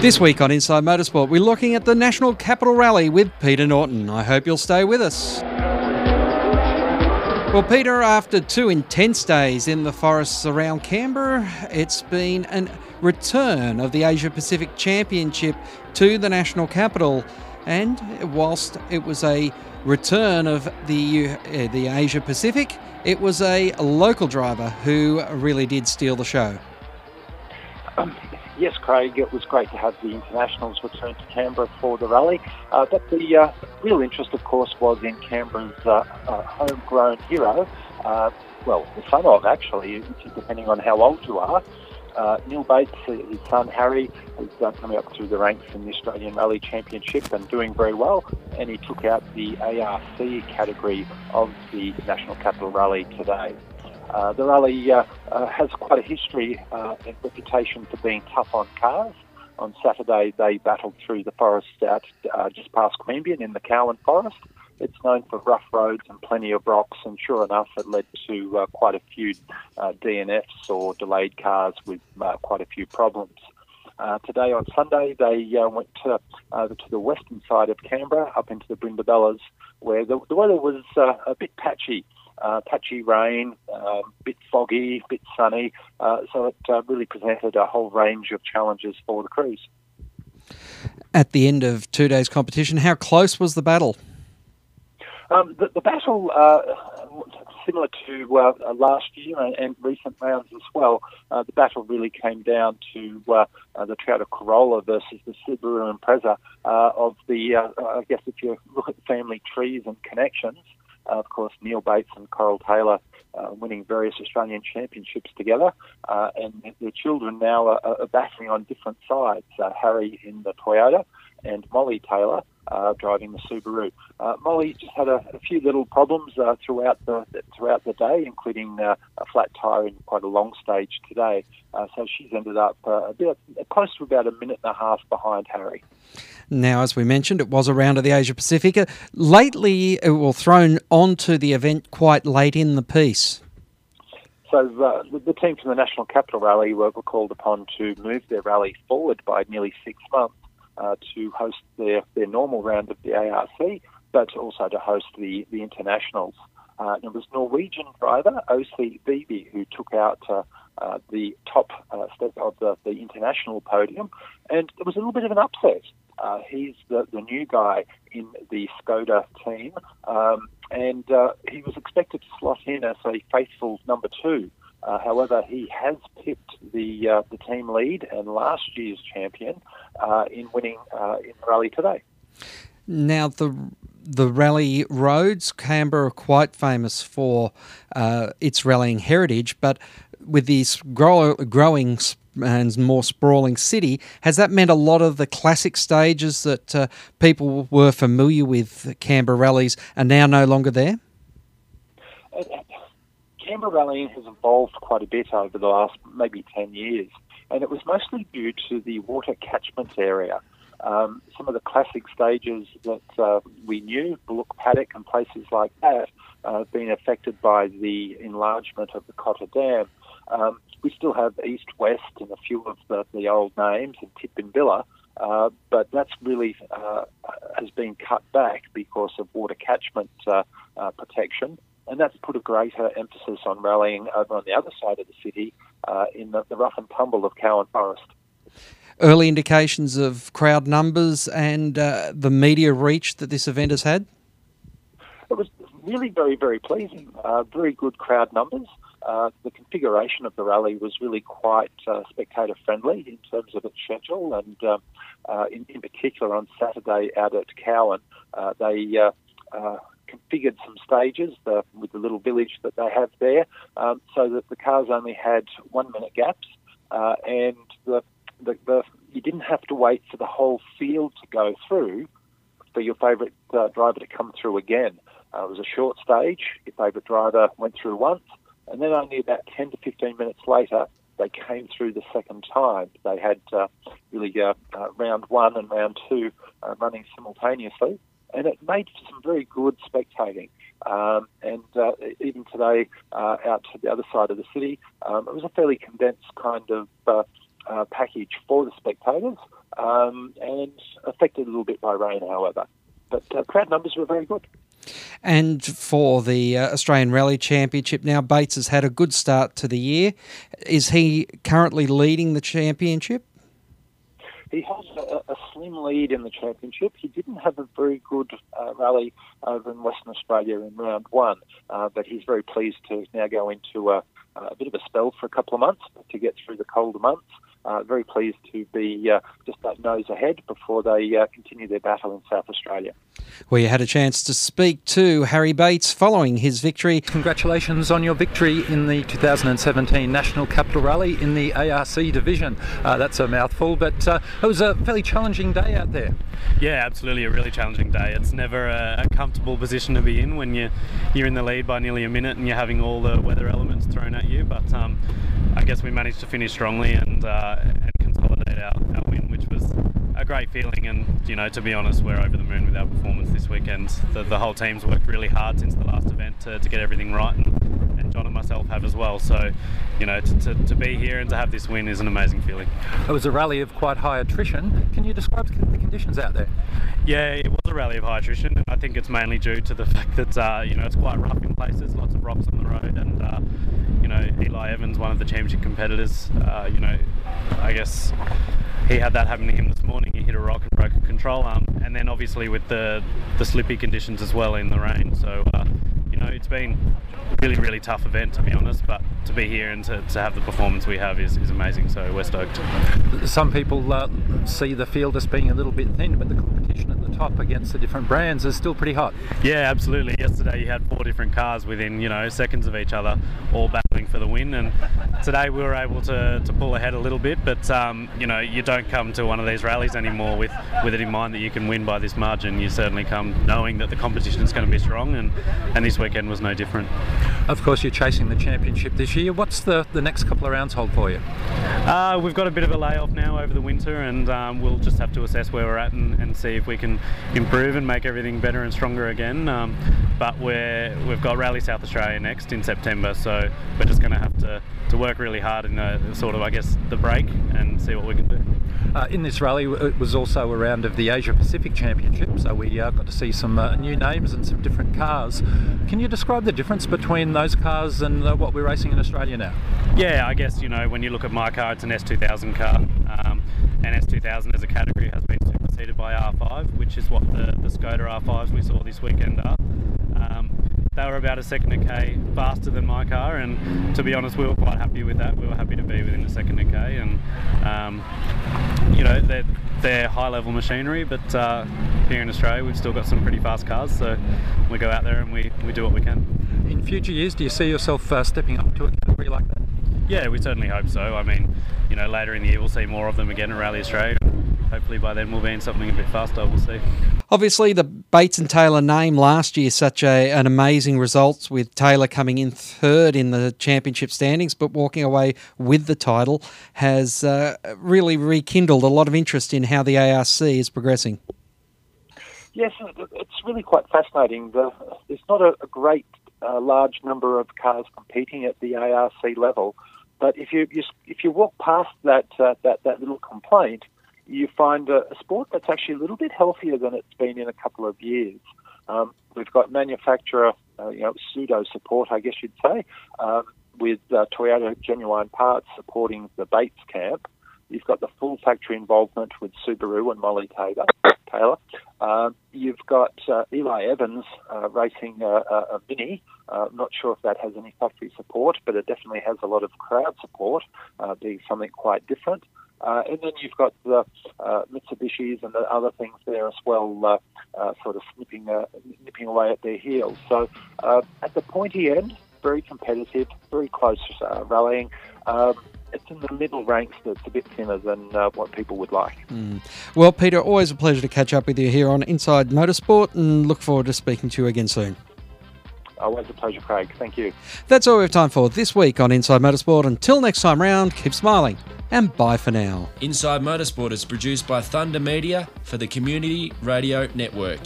This week on Inside Motorsport, we're looking at the National Capital Rally with Peter Norton. I hope you'll stay with us. Well, Peter, after two intense days in the forests around Canberra, it's been a return of the Asia Pacific Championship to the national capital. And whilst it was a return of the uh, the Asia Pacific, it was a local driver who really did steal the show. Yes, Craig, it was great to have the internationals return to Canberra for the rally. Uh, but the uh, real interest, of course, was in Canberra's uh, uh homegrown hero. Uh, well, the son of, actually, depending on how old you are. Uh, Neil Bates, his son Harry, is coming up through the ranks in the Australian Rally Championship and doing very well. And he took out the ARC category of the National Capital Rally today. Uh, the rally uh, uh, has quite a history uh, and reputation for being tough on cars. On Saturday, they battled through the forest out uh, just past Queanbeyan in the Kowen Forest. It's known for rough roads and plenty of rocks, and sure enough, it led to uh, quite a few DNFs or delayed cars with quite a few problems. Uh, today on Sunday, they uh, went to, uh, to the western side of Canberra, up into the Brindabellas, where the, the weather was a bit patchy uh, patchy rain, a um, bit foggy, bit sunny. Uh, so it uh, really presented a whole range of challenges for the crews. At the end of two days' competition, how close was the battle? Um, the, the, battle, uh, similar to uh, last year and, and, recent rounds as well, uh, the battle really came down to the Toyota Corolla versus the Subaru Impreza. of the, I guess, if you look at the family trees and connections, uh, of course, Neil Bates and Coral Taylor uh, winning various Australian championships together, uh, and their children now are, are battling on different sides. Uh, Harry in the Toyota and Molly Taylor uh, driving the Subaru. Uh, Molly just had a, a few little problems throughout the throughout the day, including a flat tyre in quite a long stage today. So she's ended up a bit close to about a minute and a half behind Harry. Now, as we mentioned, it was a round of the Asia Pacific. lately, it was thrown onto the event quite late in the piece. So uh, the team from the National Capital Rally were, called upon to move their rally forward by nearly six months uh, to host their, their normal round of the ARC, but also to host the, the internationals. Uh, it was Norwegian driver OC Veiby who took out uh, uh, the top uh, step of the, the international podium, and it was a little bit of an upset. Uh, he's the, the new guy in the Skoda team, um, and uh, he was expected to slot in as a faithful number two. Uh, however, he has pipped the uh, the team lead and last year's champion uh, in winning uh, in the rally today. Now the the rally roads, Canberra, are quite famous for its rallying heritage, but with this grow, growing and more sprawling city, has that meant a lot of the classic stages that uh, people were familiar with Canberra rallies are now no longer there? Uh, Canberra rallying has evolved quite a bit over the last maybe 10 years, and it was mostly due to the water catchment area. Um, some of the classic stages that uh, we knew, Bullock Paddock and places like that, uh, have been affected by the enlargement of the Cotter Dam. Um, we still have East West and a few of the, the old names and Tidbinbilla, uh, but that's really uh, has been cut back because of water catchment uh, uh, protection. And that's put a greater emphasis on rallying over on the other side of the city uh, in the, the rough and tumble of Kowen Forest early indications of crowd numbers and uh, the media reach that this event has had? It was really very, very pleasing. Uh, very good crowd numbers. Uh, the configuration of the rally was really quite uh, spectator friendly in terms of its schedule, and um, uh, in, in, particular on Saturday out at Kowen, uh, they uh, configured some stages the, with the little village that they have there, um, so that the cars only had one minute gaps, and the, the, you didn't have to wait for the whole field to go through for your favourite driver to come through again. it was a short stage. Your favourite driver went through once and then only about 10 to 15 minutes later, they came through the second time. They had uh, really uh, uh, round one and round two uh, running simultaneously, and it made for some very good spectating. Um, and uh, even today, uh, out to the other side of the city, um, it was a fairly condensed kind of package for the spectators. um, and affected a little bit by rain, however. But crowd numbers were very good. And for the uh, Australian Rally Championship, now Bates has had a good start to the year. Is he currently leading the championship? He has a, a slim lead in the championship. He didn't have a very good uh, rally over in Western Australia in round one, uh, but he's very pleased to now go into a, a bit of a spell for a couple of months to get through the colder months. Uh, very pleased to be uh, just that nose ahead before they uh, continue their battle in South Australia. We had a chance to speak to Harry Bates following his victory. Congratulations on your victory in the 2017 National Capital Rally in the ARC division. Uh, that's a mouthful, but uh, it was a fairly challenging day out there. Yeah, absolutely, a really challenging day. It's never a, a comfortable position to be in when you you're in the lead by nearly a minute and you're having all the weather elements thrown at you. But um, I guess we managed to finish strongly and, uh, and consolidate our, our win, which was a great feeling. And you know, to be honest, we're over the moon with our performance this weekend. The, the whole team's worked really hard since the last event to, to get everything right, and, and, John and myself have as well. So, you know, to, to, to, be here and to have this win is an amazing feeling. It was a rally of quite high attrition. Can you describe the conditions out there? Yeah, it was a rally of high attrition, think it's mainly due to the fact that uh, you know it's quite rough in places, lots of rocks on the road, and uh, you know Eli Evans, one of the championship competitors, uh, you know, I guess he had that happen to him this morning. He hit a rock and broke a control arm, and then obviously with the the slippy conditions as well in the rain. So uh, you know, it's been really, really tough event to be honest, but to be here and to, to have the performance we have is, is amazing. So we're stoked. Some people uh, see the field as being a little bit thin, but the competition at the top against the different brands is still pretty hot. Yeah, absolutely. Yesterday you had four different cars within you know seconds of each other, all battling for the win, and today we were able to, to pull ahead a little bit. But um, you know you don't come to one of these rallies anymore with with it in mind that you can win by this margin. You certainly come knowing that the competition is going to be strong, and and this weekend was no different. Of course, you're chasing the championship this year. What's the, the next couple of rounds hold for you? Uh, we've got a bit of a layoff now over the winter, and um, we'll just have to assess where we're at and, and, see if we can improve and make everything better and stronger again. Um, but we're, we've got Rally South Australia next in September, so we're just going to have to, to work really hard in the sort of, I guess, the break and see what we can do. Uh, in this rally, it was also a round of the Asia Pacific Championship, so we uh, got to see some uh, new names and some different cars. Can you describe the difference between those cars and uh, what we're racing in Australia now? Yeah, I guess you know when you look at my car, it's an S2000 car, um, and S2000 as a category has been superseded by R5, which is what the, the Skoda R5s we saw this weekend are. Um, they were about a second a k faster than my car, and to be honest, we were quite happy with that. We were happy to be within a second a k, and um, you know they're, they're high level machinery, but uh, here in Australia we've still got some pretty fast cars, so we go out there and we, we do what we can. In future years, do you see yourself uh, stepping up to a category like that? Yeah, we certainly hope so. I mean, you know, later in the year we'll see more of them again at Rally Australia. Hopefully by then we'll be in something a bit faster. We'll see. Obviously, the Bates and Taylor name last year such a, an amazing result with Taylor coming in third in the championship standings, but walking away with the title has uh, really rekindled a lot of interest in how the ARC is progressing. Yes, it's really quite fascinating. The, there's not a, great uh, large number of cars competing at the ARC level, but if you, you if you walk past that uh, that that little complaint, you find a, a, sport that's actually a little bit healthier than it's been in a couple of years. Um, we've got manufacturer, uh, you know, pseudo support, I guess you'd say, um, with uh, Toyota Genuine Parts supporting the Bates camp. You've got the full factory involvement with Subaru and Molly Taylor. Taylor. Uh, you've got uh, Eli Evans uh, racing a, a Mini. Uh, not sure if that has any factory support, but it definitely has a lot of crowd support, uh, being something quite different. Uh, and then you've got the uh, Mitsubishis and the other things there as well, uh, uh sort of snipping, uh, nipping away at their heels. So uh, at the pointy end, very competitive, very close rallying. Um, it's in the middle ranks that's a bit thinner than what people would like. Mm. Well, Peter, always a pleasure to catch up with you here on Inside Motorsport and look forward to speaking to you again soon. Always a pleasure, Craig. Thank you. That's all we have time for this week on Inside Motorsport. Until next time round, keep smiling and bye for now. Inside Motorsport is produced by Thunder Media for the Community Radio Network.